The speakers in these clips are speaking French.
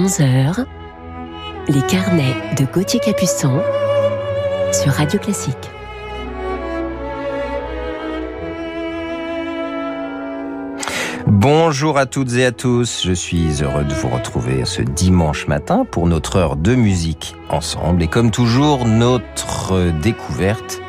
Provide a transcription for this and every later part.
11h, les carnets de Gauthier Capuçon sur Radio Classique. Bonjour à toutes et à tous, je suis heureux de vous retrouver ce dimanche matin pour notre heure de musique ensemble et comme toujours notre découverte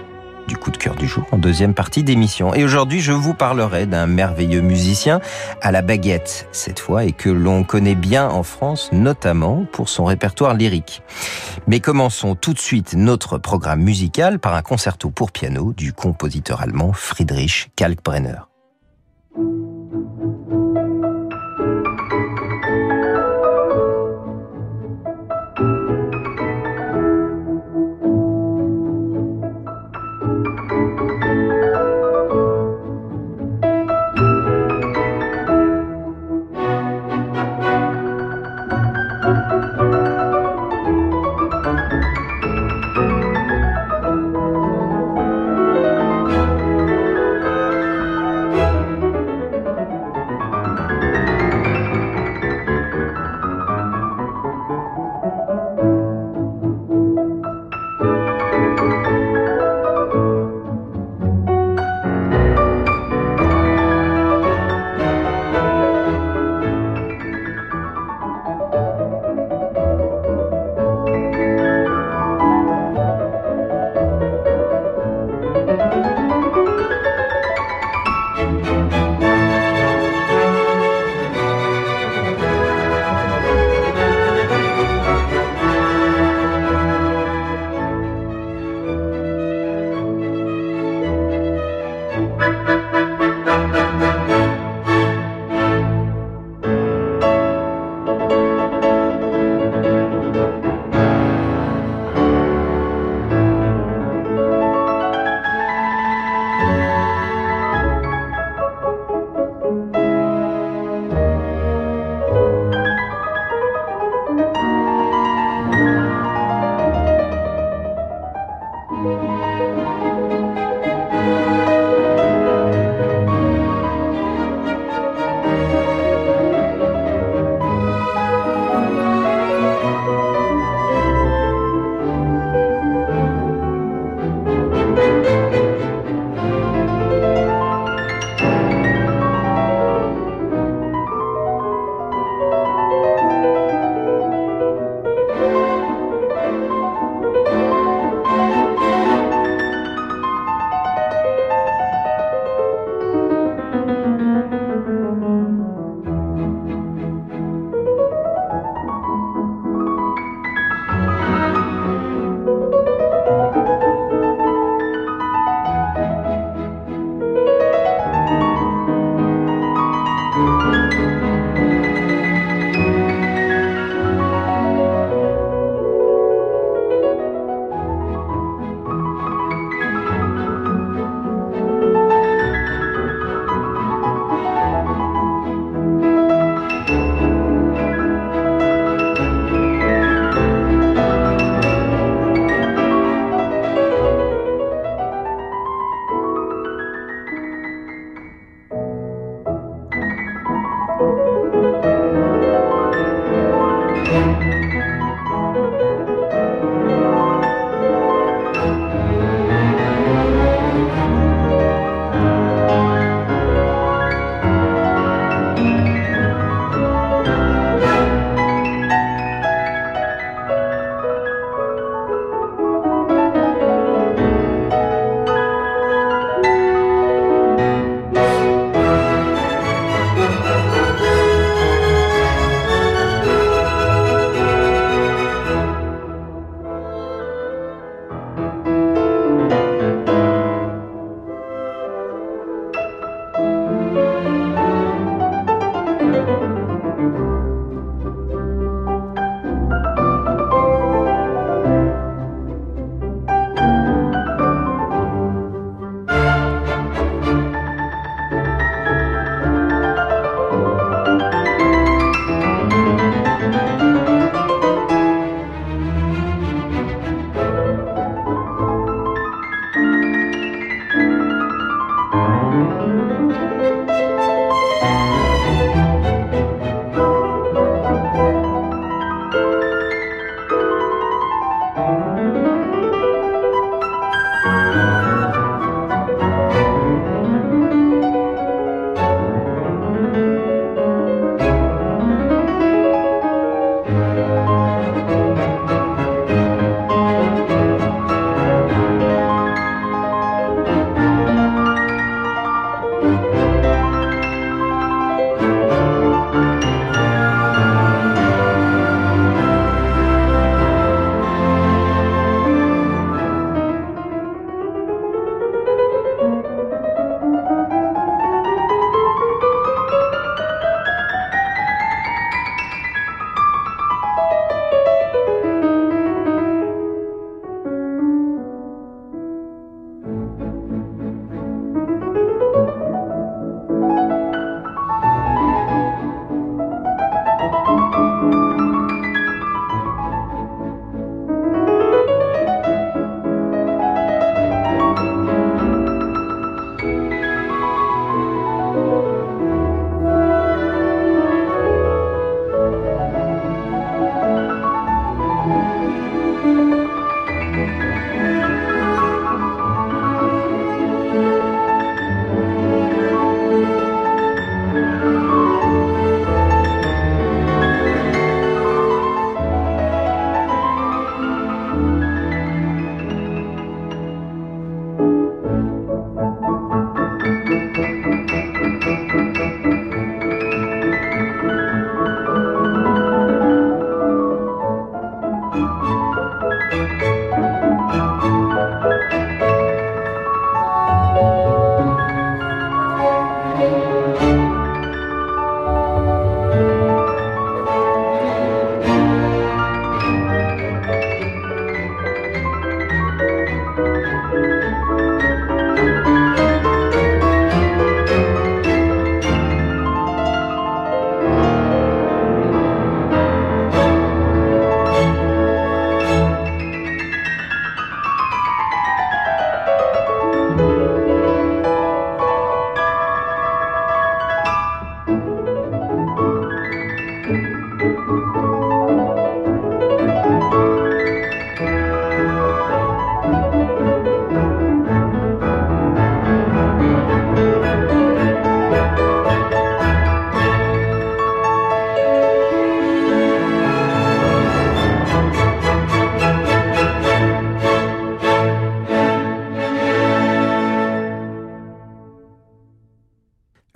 du coup de cœur du jour en deuxième partie d'émission. Et aujourd'hui, je vous parlerai d'un merveilleux musicien à la baguette cette fois et que l'on connaît bien en France, notamment pour son répertoire lyrique. Mais commençons tout de suite notre programme musical par un concerto pour piano du compositeur allemand Friedrich Kalkbrenner.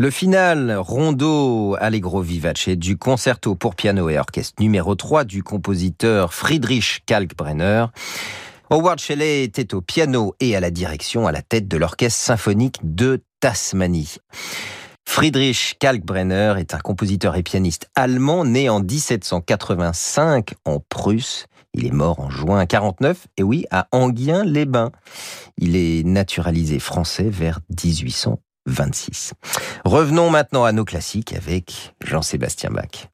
Le final rondo allegro vivace du concerto pour piano et orchestre numéro 3 du compositeur Friedrich Kalkbrenner. Howard Shelley était au piano et à la direction à la tête de l'orchestre symphonique de Tasmanie. Friedrich Kalkbrenner est un compositeur et pianiste allemand né en 1785 en Prusse. Il est mort en juin 49, et oui, à Anguien-les-Bains. Il est naturalisé français vers 1800. 26. Revenons maintenant à nos classiques avec Jean-Sébastien Bach.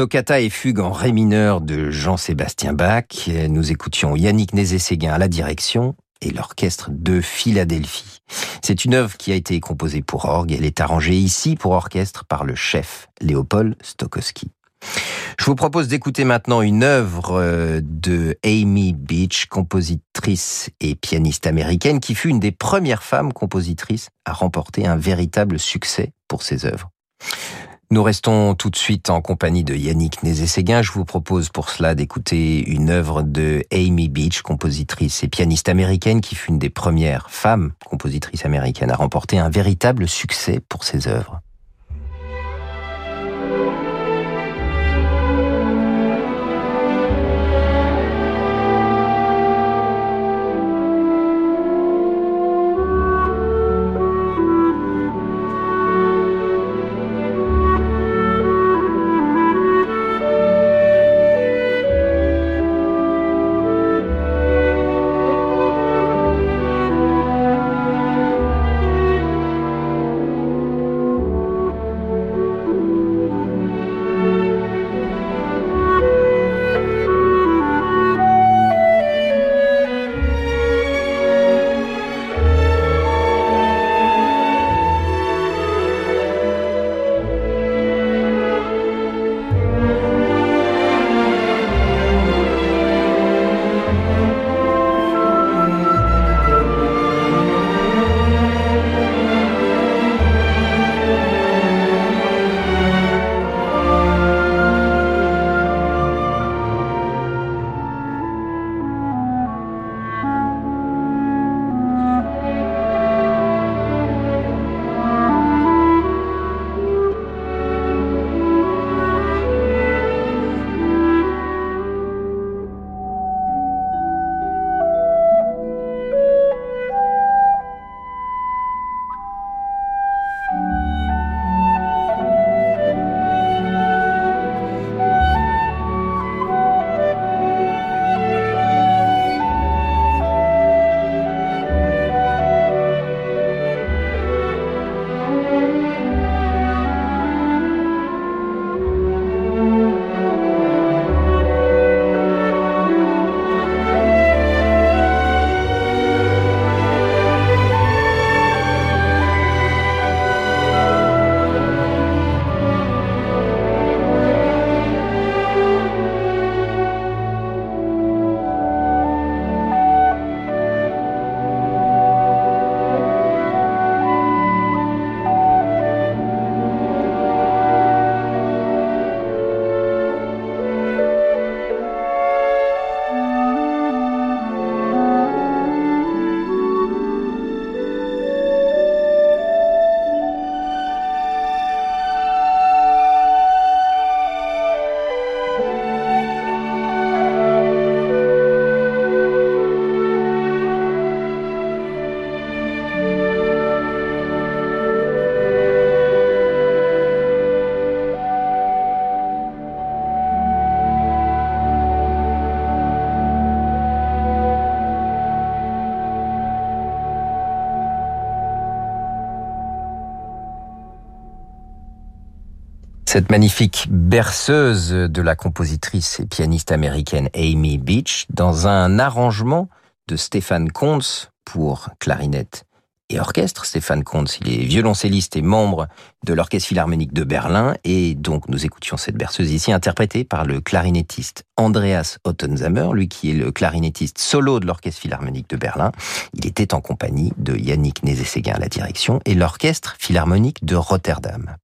Toccata et fugue en ré mineur de Jean-Sébastien Bach. Nous écoutions Yannick Nézé-Séguin à la direction et l'orchestre de Philadelphie. C'est une œuvre qui a été composée pour orgue. Elle est arrangée ici pour orchestre par le chef Léopold Stokowski. Je vous propose d'écouter maintenant une œuvre euh, de Amy Beach, compositrice et pianiste américaine, qui fut une des premières femmes compositrices à remporter un véritable succès pour ses œuvres. Nous restons tout de suite en compagnie de Yannick Nézé-Séguin. Je vous propose pour cela d'écouter une œuvre de Amy Beach, compositrice et pianiste américaine qui fut une des premières femmes compositrices américaines à remporter un véritable succès pour ses œuvres. Cette magnifique berceuse de la compositrice et pianiste américaine Amy Beach dans un arrangement de Stéphane Kontz pour clarinette et orchestre. Stéphane Kontz, il est violoncelliste et membre de l'Orchestre Philharmonique de Berlin et donc nous écoutions cette berceuse ici interprétée par le clarinettiste Andreas Ottenzamer, lui qui est le clarinettiste solo de l'Orchestre Philharmonique de Berlin. Il était en compagnie de Yannick Nézé-Séguin à la direction et l'Orchestre Philharmonique de Rotterdam.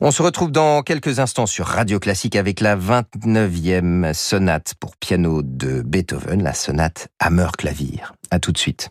On se retrouve dans quelques instants sur Radio Classique avec la 29e sonate pour piano de Beethoven, la sonate Hammer-Clavier. À tout de suite.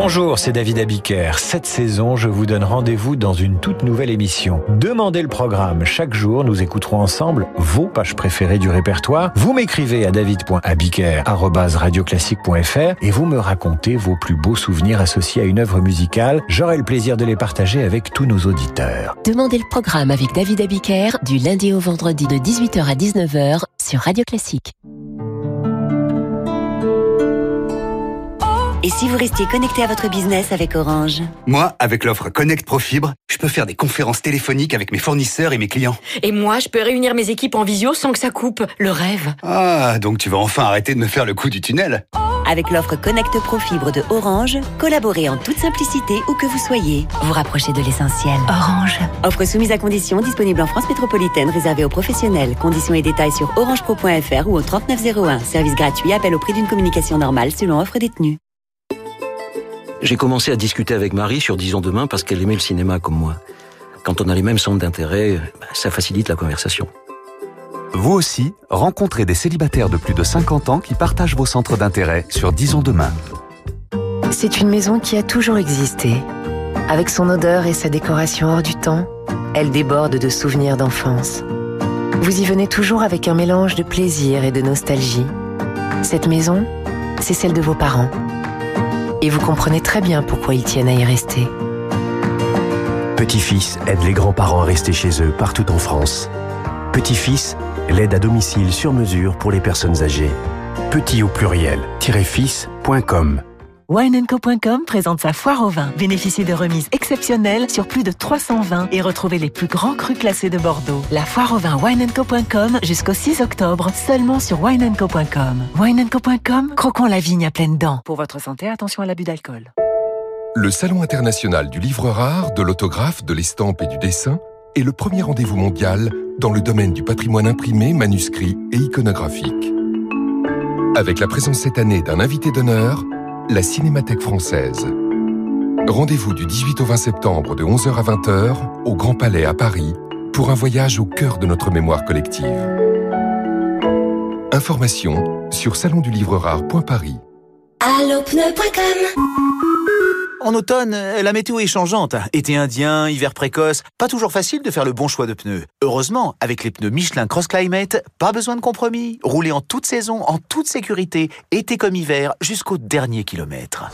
Bonjour, c'est David Abiker. Cette saison, je vous donne rendez-vous dans une toute nouvelle émission. Demandez le programme. Chaque jour, nous écouterons ensemble vos pages préférées du répertoire. Vous m'écrivez à david.abiker.radioclassique.fr et vous me racontez vos plus beaux souvenirs associés à une œuvre musicale. J'aurai le plaisir de les partager avec tous nos auditeurs. Demandez le programme avec David Abiker du lundi au vendredi de 18h à 19h sur Radio Classique. Et si vous restiez connecté à votre business avec Orange Moi, avec l'offre Connect Pro Fibre, je peux faire des conférences téléphoniques avec mes fournisseurs et mes clients. Et moi, je peux réunir mes équipes en visio sans que ça coupe. Le rêve. Ah, donc tu vas enfin arrêter de me faire le coup du tunnel Avec l'offre Connect Pro Fibre de Orange, collaborez en toute simplicité où que vous soyez. Vous rapprochez de l'essentiel. Orange. Offre soumise à conditions, disponible en France métropolitaine, réservée aux professionnels. Conditions et détails sur orangepro.fr ou au 3901. Service gratuit, appel au prix d'une communication normale selon offre détenue. J'ai commencé à discuter avec Marie sur Disons demain parce qu'elle aimait le cinéma comme moi. Quand on a les mêmes centres d'intérêt, bah, ça facilite la conversation. Vous aussi, rencontrez des célibataires de plus de 50 ans qui partagent vos centres d'intérêt sur Disons demain. C'est une maison qui a toujours existé. Avec son odeur et sa décoration hors du temps, elle déborde de souvenirs d'enfance. Vous y venez toujours avec un mélange de plaisir et de nostalgie. Cette maison, c'est celle de vos parents et vous comprenez très bien pourquoi ils tiennent à y rester. Petit-fils aide les grands-parents à rester chez eux partout en France. Petit-fils, l'aide à domicile sur mesure pour les personnes âgées. Petit au pluriel, fils.com. WineCo.com présente sa foire au vin. Bénéficiez de remises exceptionnelles sur plus de 300 vins et retrouvez les plus grands crus classés de Bordeaux. La foire au vin WineCo.com jusqu'au 6 octobre seulement sur WineCo.com. WineCo.com, croquons la vigne à pleines dents. Pour votre santé, attention à l'abus d'alcool. Le Salon international du livre rare, de l'autographe, de l'estampe et du dessin est le premier rendez-vous mondial dans le domaine du patrimoine imprimé, manuscrit et iconographique. Avec la présence cette année d'un invité d'honneur, la Cinémathèque française. Rendez-vous du 18 au 20 septembre de 11h à 20h au Grand Palais à Paris pour un voyage au cœur de notre mémoire collective. Informations sur salondulivrerare.paris. Allopneu.com en automne, la météo est changeante. Été indien, hiver précoce, pas toujours facile de faire le bon choix de pneus. Heureusement, avec les pneus Michelin Cross Climate, pas besoin de compromis. Roulez en toute saison, en toute sécurité, été comme hiver, jusqu'au dernier kilomètre.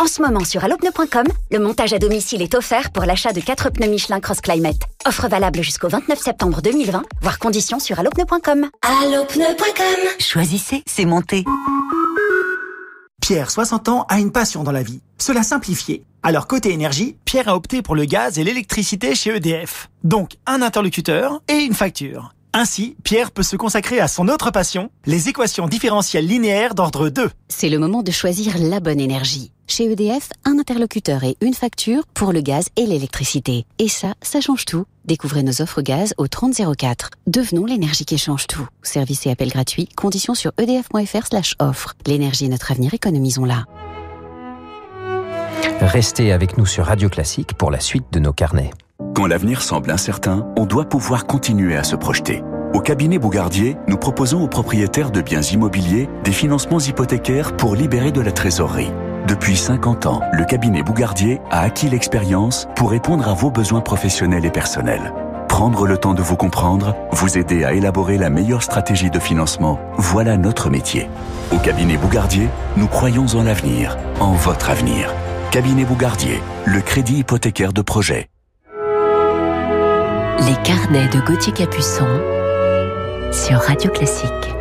En ce moment sur allopneu.com, le montage à domicile est offert pour l'achat de 4 pneus Michelin Cross Climate. Offre valable jusqu'au 29 septembre 2020, voire conditions sur allopneu.com. Allopneu.com Choisissez, c'est monté. Pierre, 60 ans, a une passion dans la vie. Cela simplifié. Alors côté énergie, Pierre a opté pour le gaz et l'électricité chez EDF. Donc un interlocuteur et une facture. Ainsi, Pierre peut se consacrer à son autre passion, les équations différentielles linéaires d'ordre 2. C'est le moment de choisir la bonne énergie. Chez EDF, un interlocuteur et une facture pour le gaz et l'électricité. Et ça, ça change tout. Découvrez nos offres gaz au 3004. Devenons l'énergie qui change tout. Service et appel gratuit. Conditions sur edf.fr slash offre. L'énergie est notre avenir, économisons-la. Restez avec nous sur Radio Classique pour la suite de nos carnets. Quand l'avenir semble incertain, on doit pouvoir continuer à se projeter. Au cabinet Bougardier, nous proposons aux propriétaires de biens immobiliers des financements hypothécaires pour libérer de la trésorerie. Depuis 50 ans, le cabinet Bougardier a acquis l'expérience pour répondre à vos besoins professionnels et personnels. Prendre le temps de vous comprendre, vous aider à élaborer la meilleure stratégie de financement, voilà notre métier. Au cabinet Bougardier, nous croyons en l'avenir, en votre avenir. Cabinet Bougardier, le crédit hypothécaire de projet. Les carnets de Gauthier Capuçon sur Radio Classique.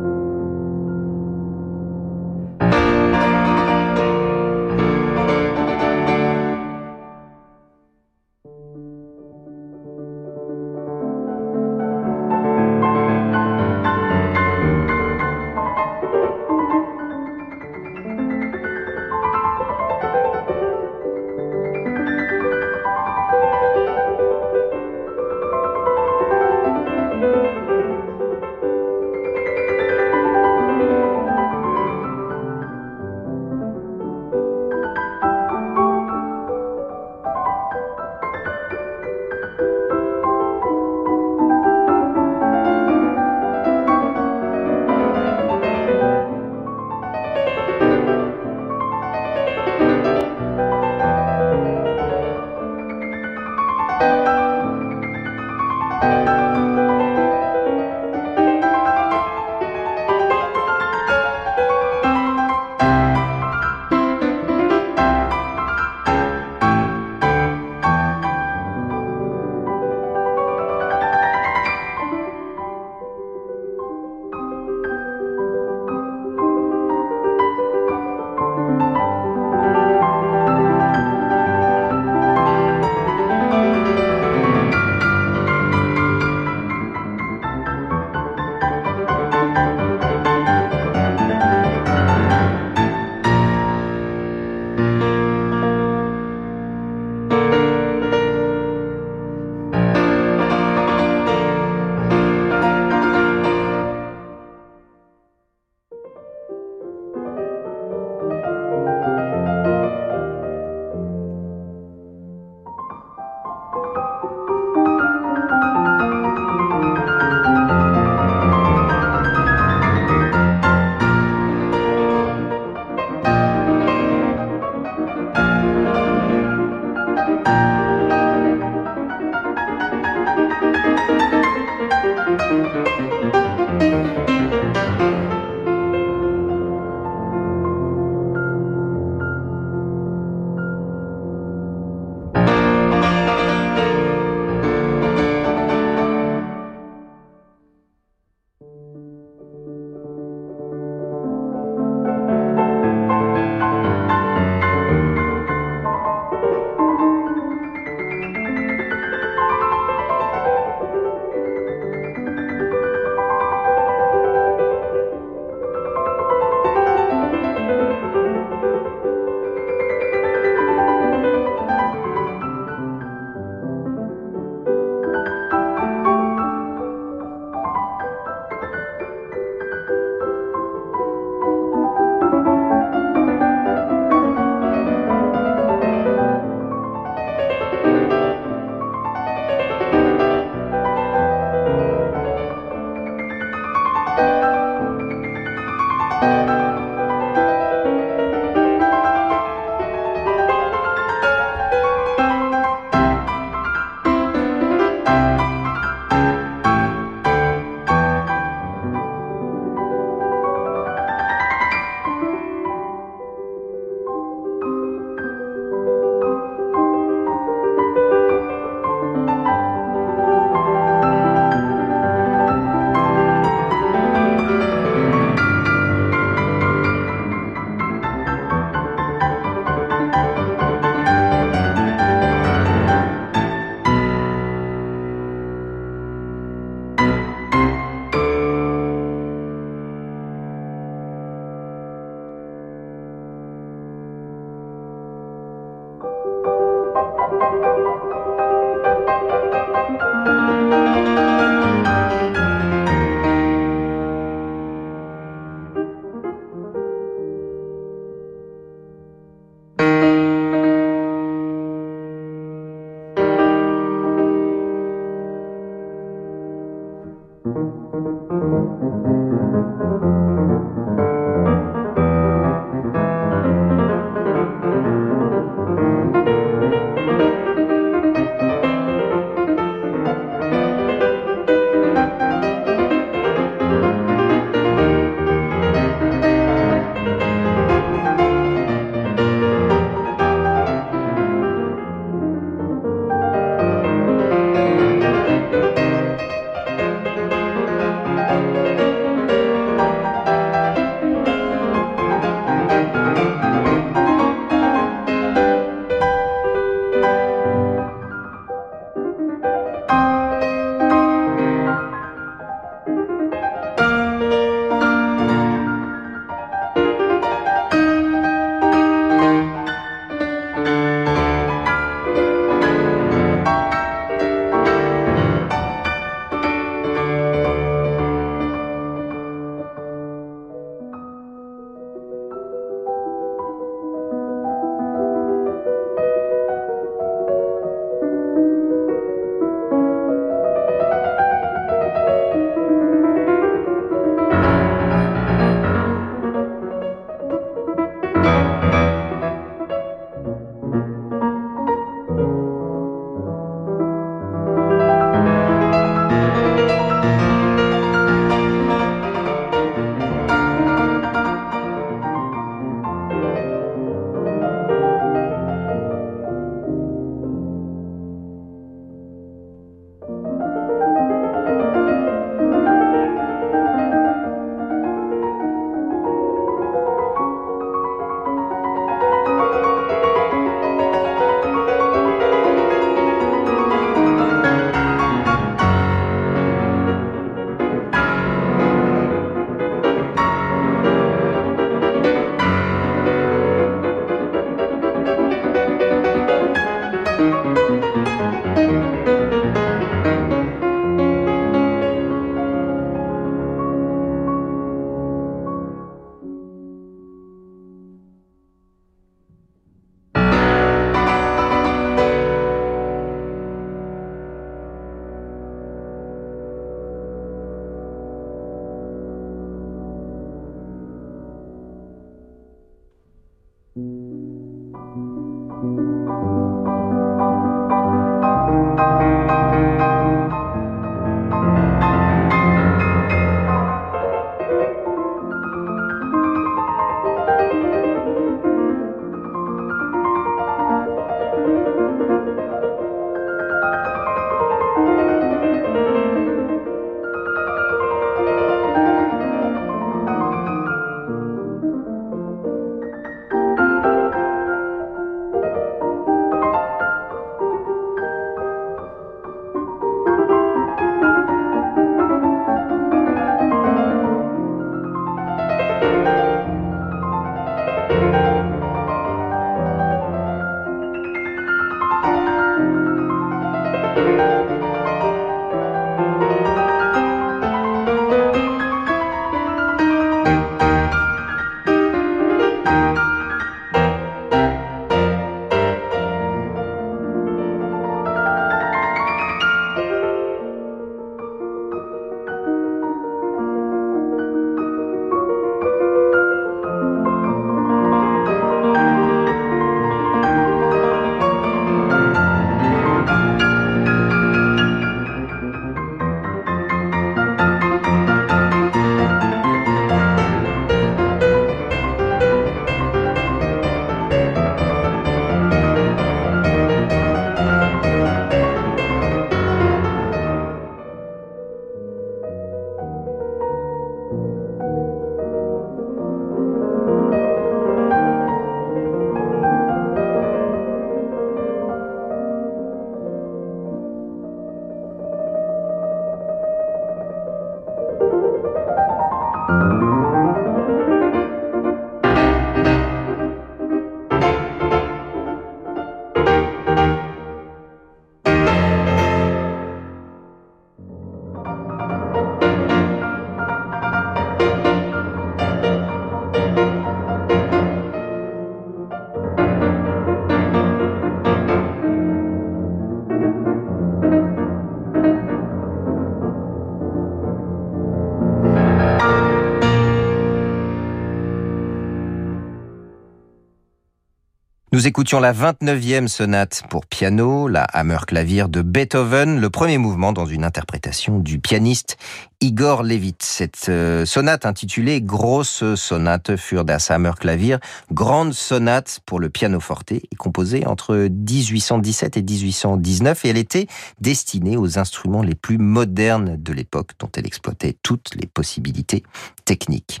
Nous écoutions la 29e sonate pour piano, la Hammerklavier de Beethoven, le premier mouvement dans une interprétation du pianiste Igor Levit. Cette euh, sonate intitulée Grosse Sonate für das Hammerklavier, grande sonate pour le pianoforte, est composée entre 1817 et 1819 et elle était destinée aux instruments les plus modernes de l'époque dont elle exploitait toutes les possibilités techniques.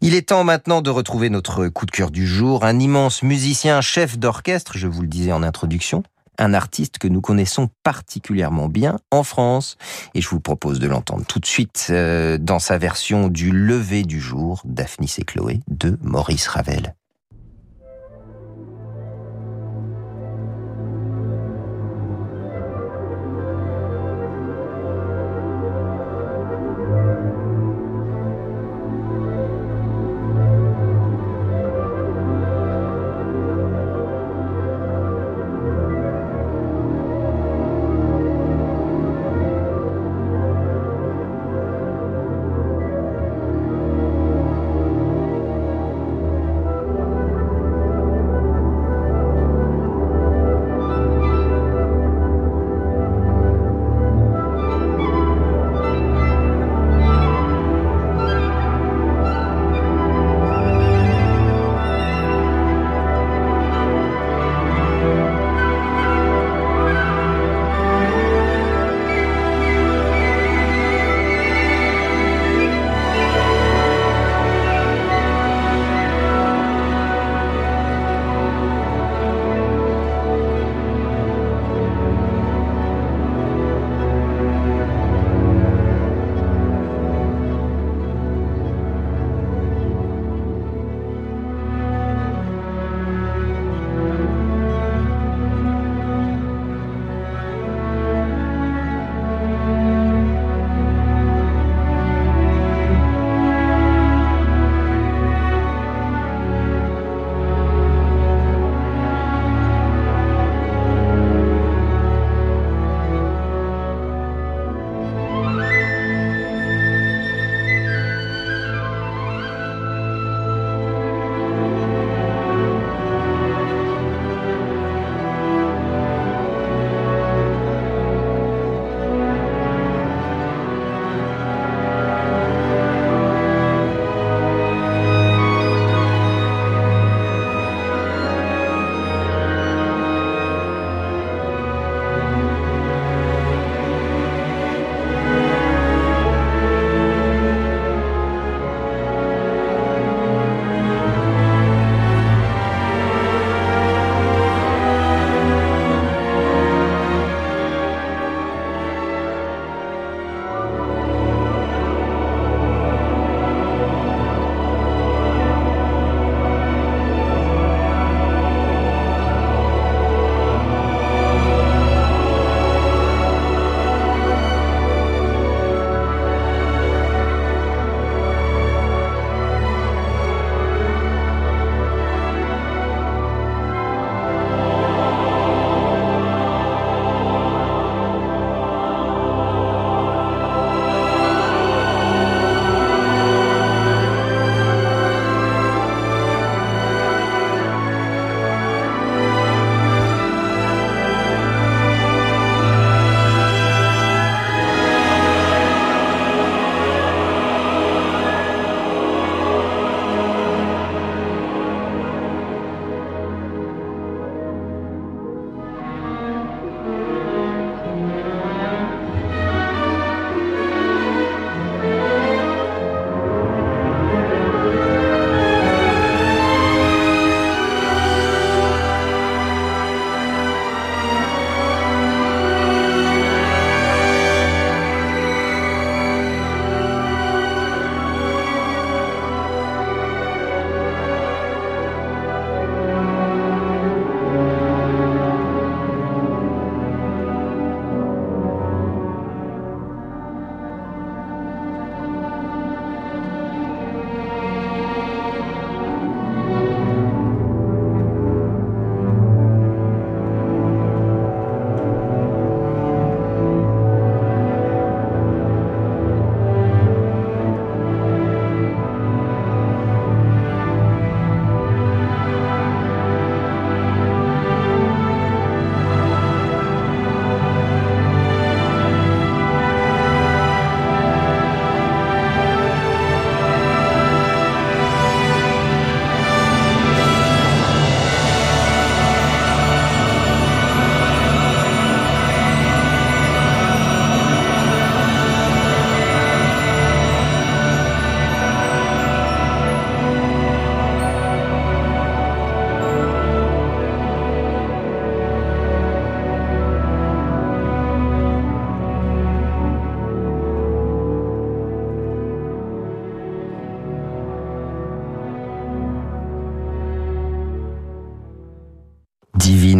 Il est temps maintenant de retrouver notre coup de cœur du jour, un immense musicien, chef d'orchestre, je vous le disais en introduction, un artiste que nous connaissons particulièrement bien en France. Et je vous propose de l'entendre tout de suite euh, dans sa version du lever du jour, Daphnis et Chloé, de Maurice Ravel.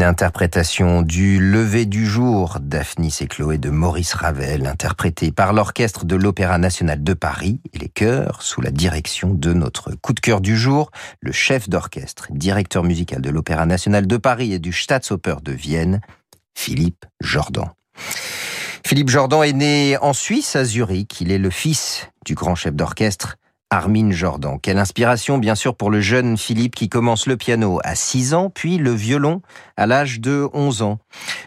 Interprétation du Lever du jour Daphnis et Chloé de Maurice Ravel, interprétée par l'Orchestre de l'Opéra National de Paris et les chœurs sous la direction de notre coup de cœur du jour, le chef d'orchestre, directeur musical de l'Opéra National de Paris et du Staatsoper de Vienne, Philippe Jordan. Philippe Jordan est né en Suisse, à Zurich. Il est le fils du grand chef d'orchestre Armin Jordan. Quelle inspiration, bien sûr, pour le jeune Philippe qui commence le piano à 6 ans, puis le violon à l'âge de 11 ans.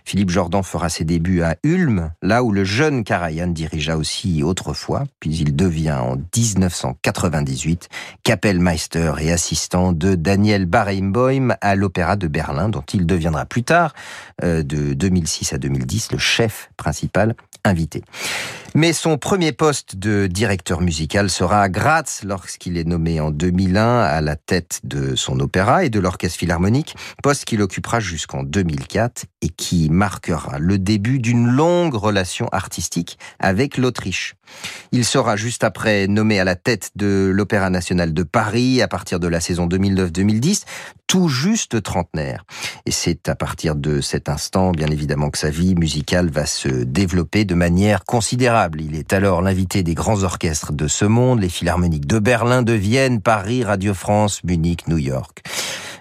Philippe Jordan fera ses débuts à Ulm, là où le jeune Karajan dirigea aussi autrefois, puis il devient en 1998 Kapellmeister et assistant de Daniel Barenboim à l'Opéra de Berlin, dont il deviendra plus tard, euh, de 2006 à 2010, le chef principal invité. Mais son premier poste de directeur musical sera à Graz lorsqu'il est nommé en 2001 à la tête de son opéra et de l'orchestre philharmonique, poste qu'il occupera jusqu'en 2004 et qui marquera le début d'une longue relation artistique avec l'Autriche. Il sera juste après nommé à la tête de l'Opéra national de Paris à partir de la saison 2009-2010, tout juste trentenaire. Et c'est à partir de cet instant, bien évidemment, que sa vie musicale va se développer de manière considérable. Il est alors l'invité des grands orchestres de ce monde, les philharmoniques de Berlin, de Vienne, Paris, Radio France, Munich, New York.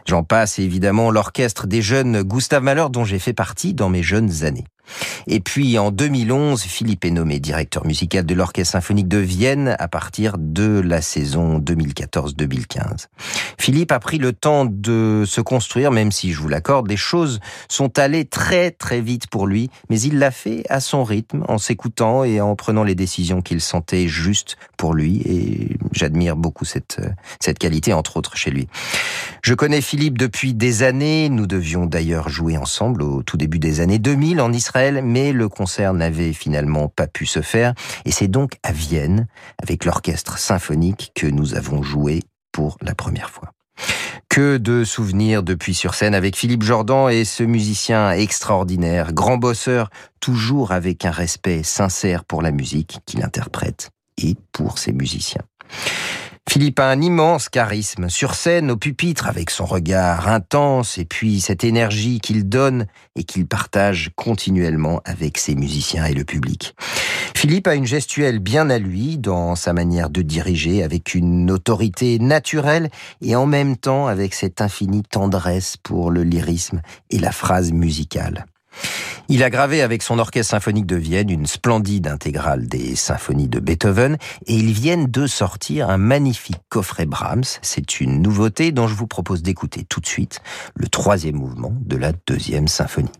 J'en passe évidemment l'orchestre des jeunes Gustave Mahler dont j'ai fait partie dans mes jeunes années. Et puis en 2011, Philippe est nommé directeur musical de l'Orchestre symphonique de Vienne à partir de la saison 2014-2015. Philippe a pris le temps de se construire, même si je vous l'accorde, les choses sont allées très très vite pour lui, mais il l'a fait à son rythme, en s'écoutant et en prenant les décisions qu'il sentait justes pour lui, et j'admire beaucoup cette, cette qualité, entre autres chez lui. Je connais Philippe depuis des années, nous devions d'ailleurs jouer ensemble au tout début des années 2000 en Israël, mais le concert n'avait finalement pas pu se faire, et c'est donc à Vienne, avec l'orchestre symphonique, que nous avons joué pour la première fois. Que de souvenirs depuis sur scène avec Philippe Jordan et ce musicien extraordinaire, grand bosseur, toujours avec un respect sincère pour la musique qu'il interprète et pour ses musiciens. Philippe a un immense charisme sur scène, au pupitre, avec son regard intense et puis cette énergie qu'il donne et qu'il partage continuellement avec ses musiciens et le public. Philippe a une gestuelle bien à lui dans sa manière de diriger, avec une autorité naturelle et en même temps avec cette infinie tendresse pour le lyrisme et la phrase musicale. Il a gravé avec son orchestre symphonique de Vienne une splendide intégrale des symphonies de Beethoven et ils viennent de sortir un magnifique coffret Brahms. C'est une nouveauté dont je vous propose d'écouter tout de suite le troisième mouvement de la deuxième symphonie.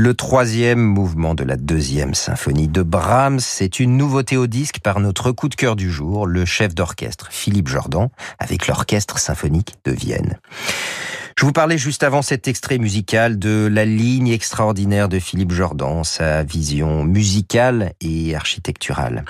Le troisième mouvement de la deuxième symphonie de Brahms, c'est une nouveauté au disque par notre coup de cœur du jour, le chef d'orchestre Philippe Jordan, avec l'orchestre symphonique de Vienne. Je vous parlais juste avant cet extrait musical de la ligne extraordinaire de Philippe Jordan, sa vision musicale et architecturale.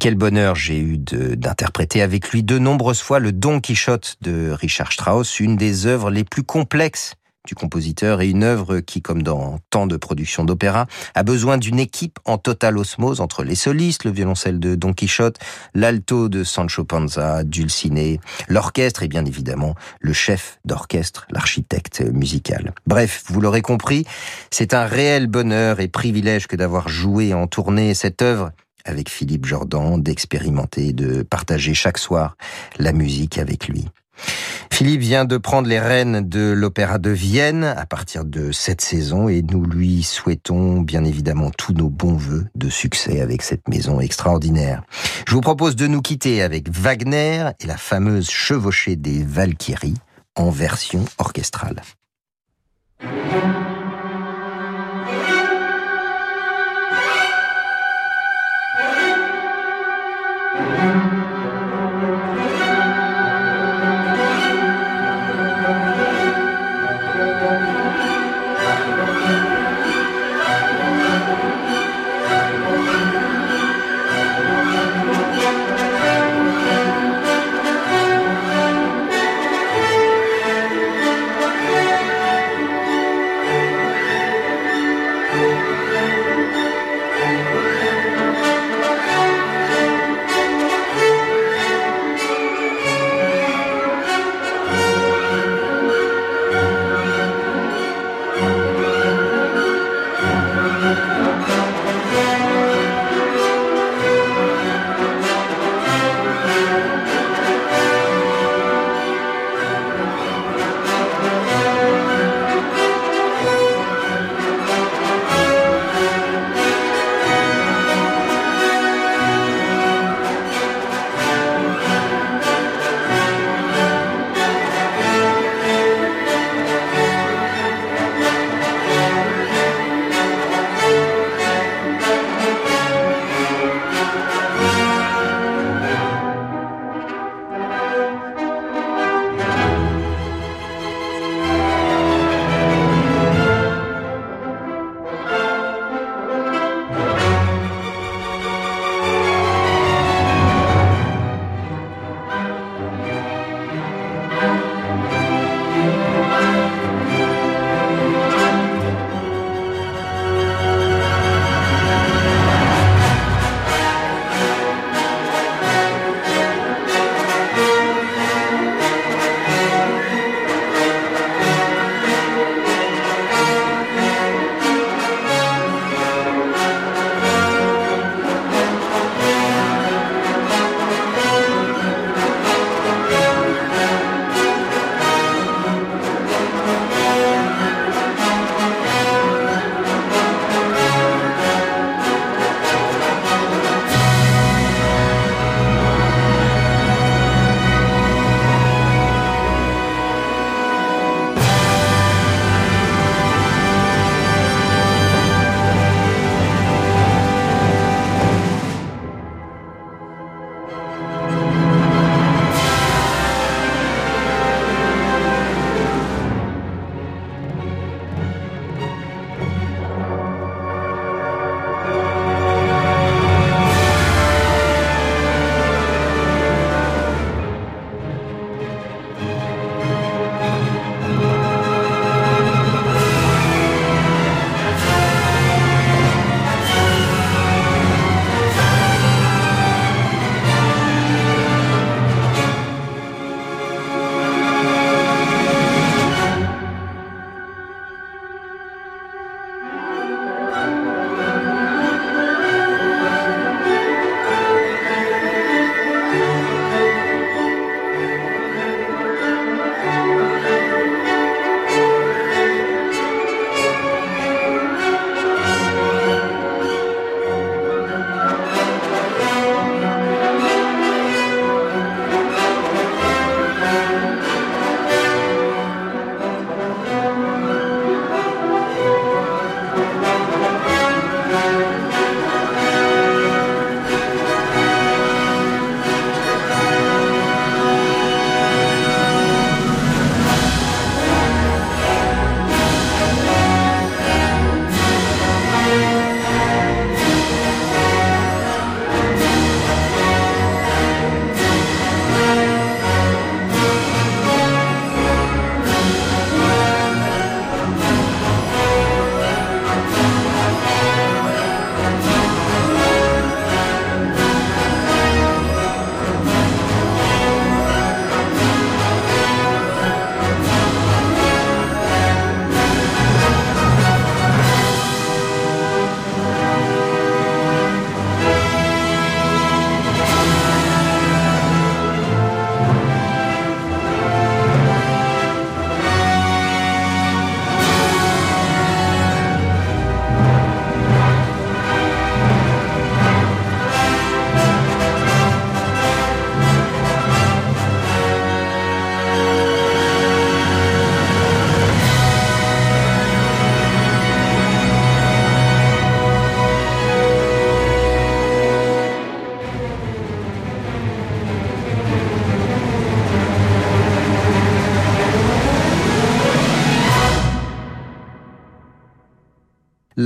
Quel bonheur j'ai eu d'interpréter avec lui de nombreuses fois le Don Quichotte de Richard Strauss, une des œuvres les plus complexes du compositeur et une œuvre qui, comme dans tant de productions d'opéra, a besoin d'une équipe en totale osmose entre les solistes, le violoncelle de Don Quichotte, l'alto de Sancho Panza, Dulciné, l'orchestre et bien évidemment le chef d'orchestre, l'architecte musical. Bref, vous l'aurez compris, c'est un réel bonheur et privilège que d'avoir joué en tournée cette œuvre avec Philippe Jordan, d'expérimenter, de partager chaque soir la musique avec lui. Philippe vient de prendre les rênes de l'Opéra de Vienne à partir de cette saison et nous lui souhaitons bien évidemment tous nos bons voeux de succès avec cette maison extraordinaire. Je vous propose de nous quitter avec Wagner et la fameuse chevauchée des Valkyries en version orchestrale.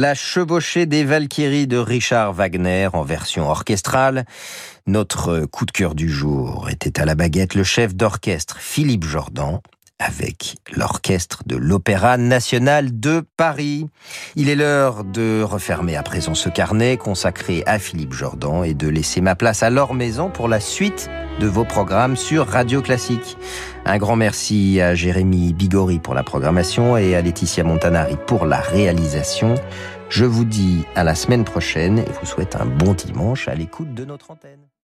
La chevauchée des Valkyries de Richard Wagner en version orchestrale. Notre coup de cœur du jour était à la baguette le chef d'orchestre Philippe Jordan avec l'orchestre de l'Opéra national de Paris. Il est l'heure de refermer à présent ce carnet consacré à Philippe Jordan et de laisser ma place à leur maison pour la suite de vos programmes sur Radio Classique. Un grand merci à Jérémy Bigori pour la programmation et à Laetitia Montanari pour la réalisation. Je vous dis à la semaine prochaine et vous souhaite un bon dimanche à l'écoute de notre antenne.